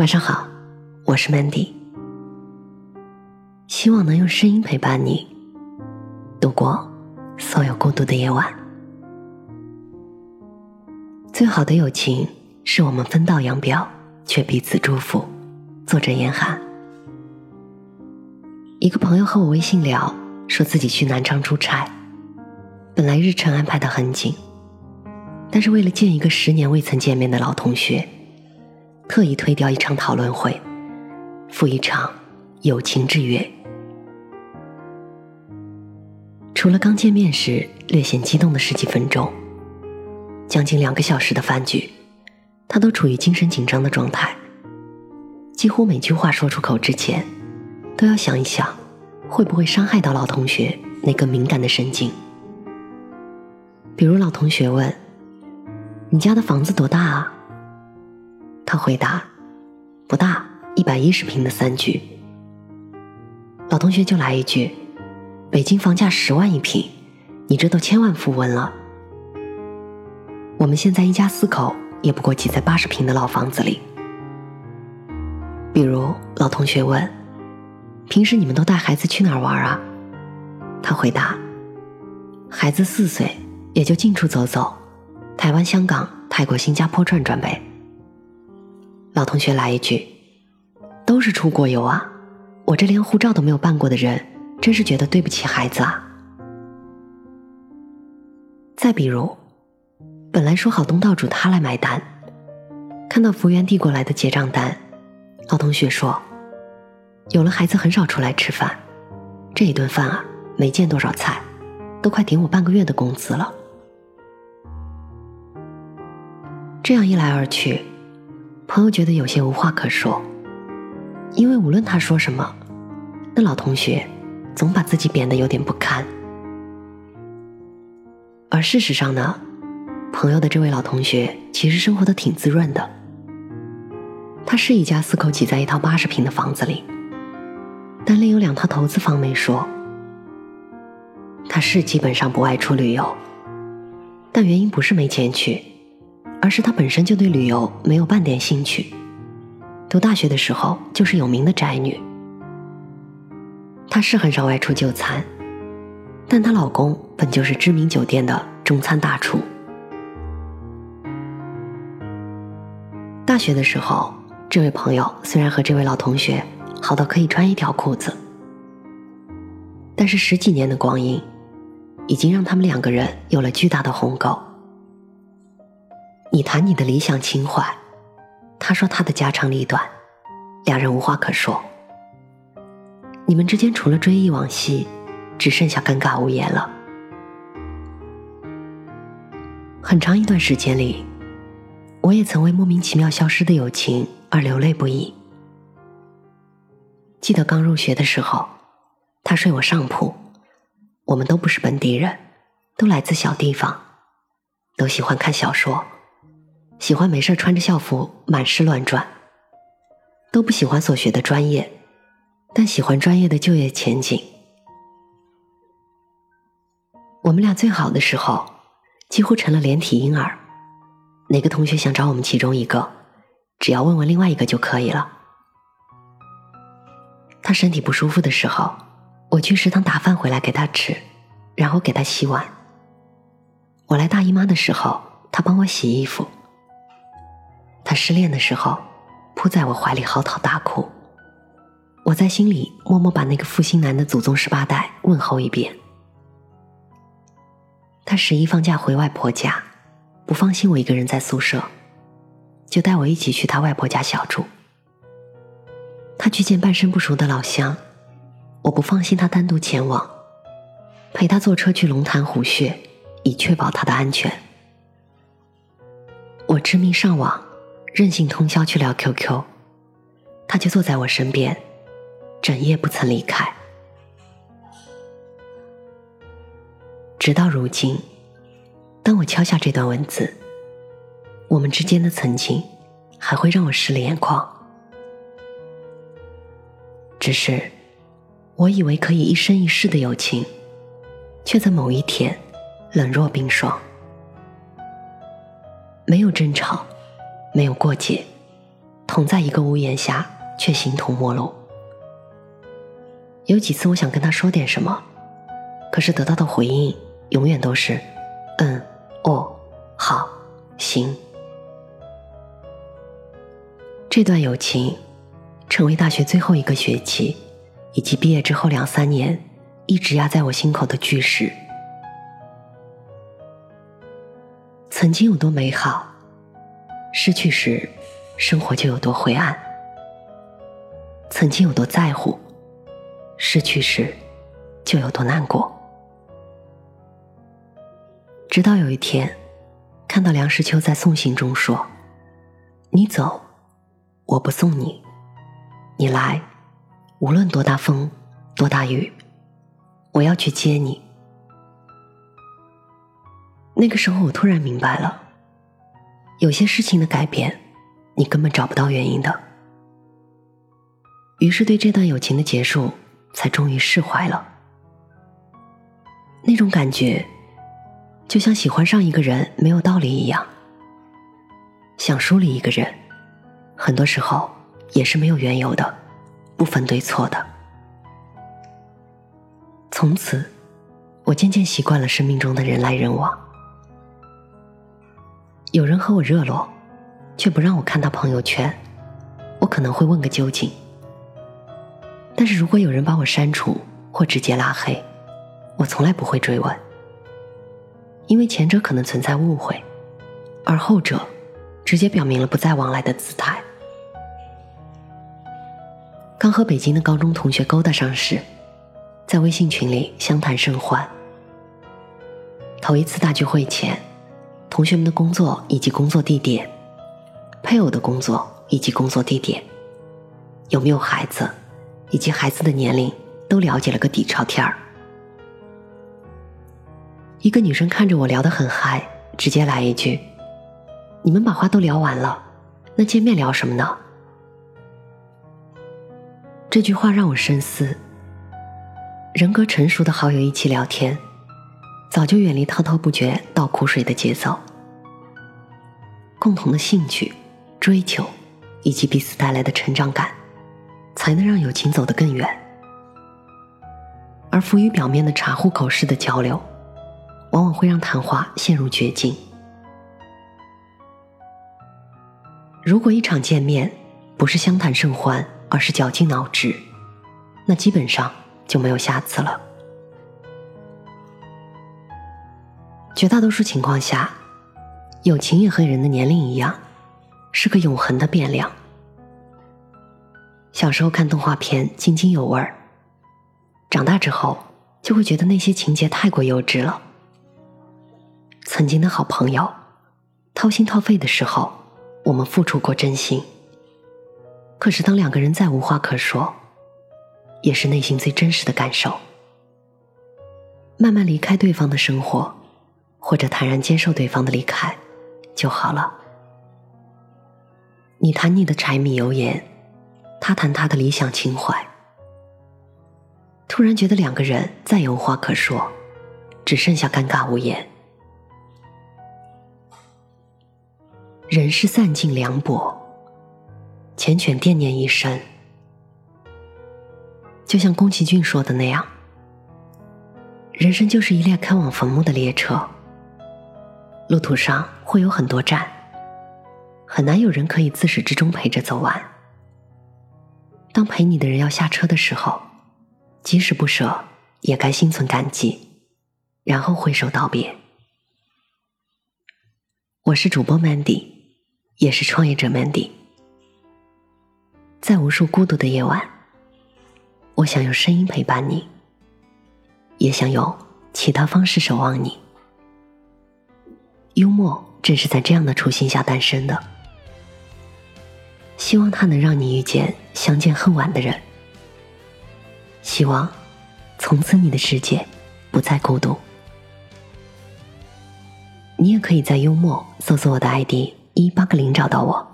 晚上好，我是 Mandy，希望能用声音陪伴你度过所有孤独的夜晚。最好的友情是我们分道扬镳，却彼此祝福。作者严寒。一个朋友和我微信聊，说自己去南昌出差，本来日程安排的很紧，但是为了见一个十年未曾见面的老同学。特意推掉一场讨论会，赴一场友情之约。除了刚见面时略显激动的十几分钟，将近两个小时的饭局，他都处于精神紧张的状态。几乎每句话说出口之前，都要想一想，会不会伤害到老同学那个敏感的神经。比如老同学问：“你家的房子多大啊？”他回答：“不大，一百一十平的三居。”老同学就来一句：“北京房价十万一平，你这都千万富翁了。我们现在一家四口也不过挤在八十平的老房子里。”比如老同学问：“平时你们都带孩子去哪儿玩啊？”他回答：“孩子四岁，也就近处走走，台湾、香港、泰国、新加坡转转呗。”老同学来一句：“都是出国游啊，我这连护照都没有办过的人，真是觉得对不起孩子啊。”再比如，本来说好东道主他来买单，看到服务员递过来的结账单，老同学说：“有了孩子很少出来吃饭，这一顿饭啊，没见多少菜，都快顶我半个月的工资了。”这样一来二去。朋友觉得有些无话可说，因为无论他说什么，那老同学总把自己贬得有点不堪。而事实上呢，朋友的这位老同学其实生活的挺滋润的。他是一家四口挤在一套八十平的房子里，但另有两套投资房没说。他是基本上不外出旅游，但原因不是没钱去。而是她本身就对旅游没有半点兴趣，读大学的时候就是有名的宅女。她是很少外出就餐，但她老公本就是知名酒店的中餐大厨。大学的时候，这位朋友虽然和这位老同学好到可以穿一条裤子，但是十几年的光阴，已经让他们两个人有了巨大的鸿沟。你谈你的理想情怀，他说他的家长里短，两人无话可说。你们之间除了追忆往昔，只剩下尴尬无言了。很长一段时间里，我也曾为莫名其妙消失的友情而流泪不已。记得刚入学的时候，他睡我上铺，我们都不是本地人，都来自小地方，都喜欢看小说。喜欢没事穿着校服满市乱转，都不喜欢所学的专业，但喜欢专业的就业前景。我们俩最好的时候，几乎成了连体婴儿。哪个同学想找我们其中一个，只要问问另外一个就可以了。他身体不舒服的时候，我去食堂打饭回来给他吃，然后给他洗碗。我来大姨妈的时候，他帮我洗衣服。他失恋的时候，扑在我怀里嚎啕大哭。我在心里默默把那个负心男的祖宗十八代问候一遍。他十一放假回外婆家，不放心我一个人在宿舍，就带我一起去他外婆家小住。他去见半生不熟的老乡，我不放心他单独前往，陪他坐车去龙潭虎穴，以确保他的安全。我痴迷上网。任性通宵去聊 QQ，他就坐在我身边，整夜不曾离开。直到如今，当我敲下这段文字，我们之间的曾经还会让我湿了眼眶。只是，我以为可以一生一世的友情，却在某一天冷若冰霜，没有争吵。没有过节，同在一个屋檐下，却形同陌路。有几次我想跟他说点什么，可是得到的回应永远都是“嗯，哦，好，行”。这段友情，成为大学最后一个学期，以及毕业之后两三年，一直压在我心口的巨石。曾经有多美好，失去时，生活就有多灰暗；曾经有多在乎，失去时，就有多难过。直到有一天，看到梁实秋在送行中说：“你走，我不送你；你来，无论多大风，多大雨，我要去接你。”那个时候，我突然明白了，有些事情的改变，你根本找不到原因的。于是，对这段友情的结束，才终于释怀了。那种感觉，就像喜欢上一个人没有道理一样，想疏离一个人，很多时候也是没有缘由的，不分对错的。从此，我渐渐习惯了生命中的人来人往。有人和我热络，却不让我看他朋友圈，我可能会问个究竟。但是如果有人把我删除或直接拉黑，我从来不会追问，因为前者可能存在误会，而后者直接表明了不再往来的姿态。刚和北京的高中同学勾搭上时，在微信群里相谈甚欢。头一次大聚会前。同学们的工作以及工作地点，配偶的工作以及工作地点，有没有孩子，以及孩子的年龄，都了解了个底朝天儿。一个女生看着我聊得很嗨，直接来一句：“你们把话都聊完了，那见面聊什么呢？”这句话让我深思。人格成熟的好友一起聊天。早就远离滔滔不绝、倒苦水的节奏。共同的兴趣、追求，以及彼此带来的成长感，才能让友情走得更远。而浮于表面的茶壶口式的交流，往往会让谈话陷入绝境。如果一场见面不是相谈甚欢，而是绞尽脑汁，那基本上就没有下次了。绝大多数情况下，友情也和人的年龄一样，是个永恒的变量。小时候看动画片津津有味儿，长大之后就会觉得那些情节太过幼稚了。曾经的好朋友，掏心掏肺的时候，我们付出过真心。可是当两个人再无话可说，也是内心最真实的感受。慢慢离开对方的生活。或者坦然接受对方的离开，就好了。你谈你的柴米油盐，他谈他的理想情怀。突然觉得两个人再也无话可说，只剩下尴尬无言。人是散尽凉薄，缱绻惦念一生。就像宫崎骏说的那样，人生就是一列开往坟墓的列车。路途上会有很多站，很难有人可以自始至终陪着走完。当陪你的人要下车的时候，即使不舍，也该心存感激，然后挥手道别。我是主播 Mandy，也是创业者 Mandy。在无数孤独的夜晚，我想用声音陪伴你，也想用其他方式守望你。幽默正是在这样的初心下诞生的，希望它能让你遇见相见恨晚的人，希望从此你的世界不再孤独。你也可以在幽默搜索我的 ID 一八个零找到我。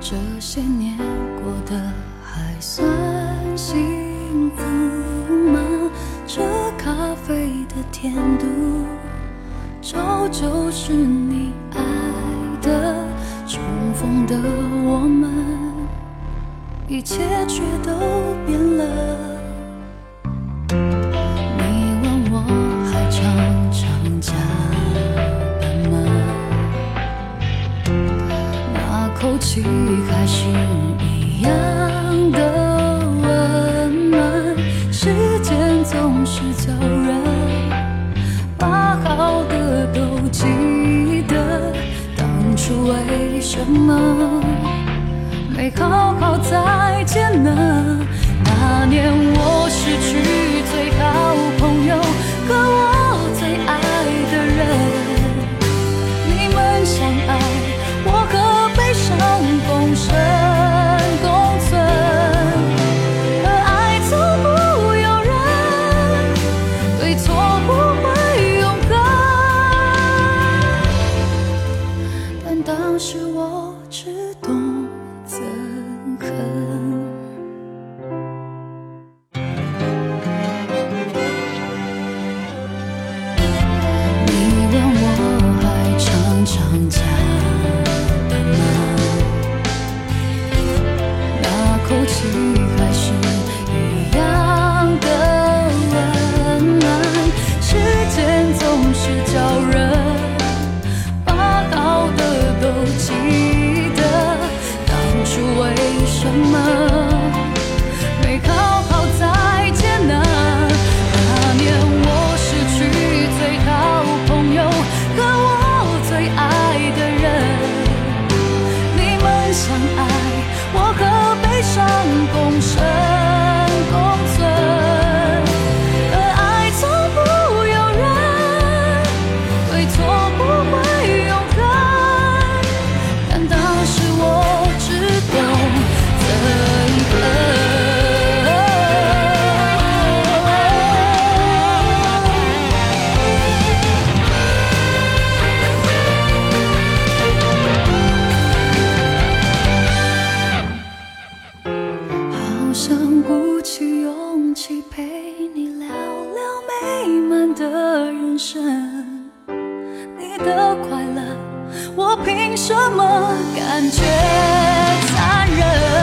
这些年天都照旧是你爱的，重逢的我们，一切却都变了。你问我还常常加班吗？那口气还是。怎么？你聊聊美满的人生你的快乐我凭什么感觉残忍？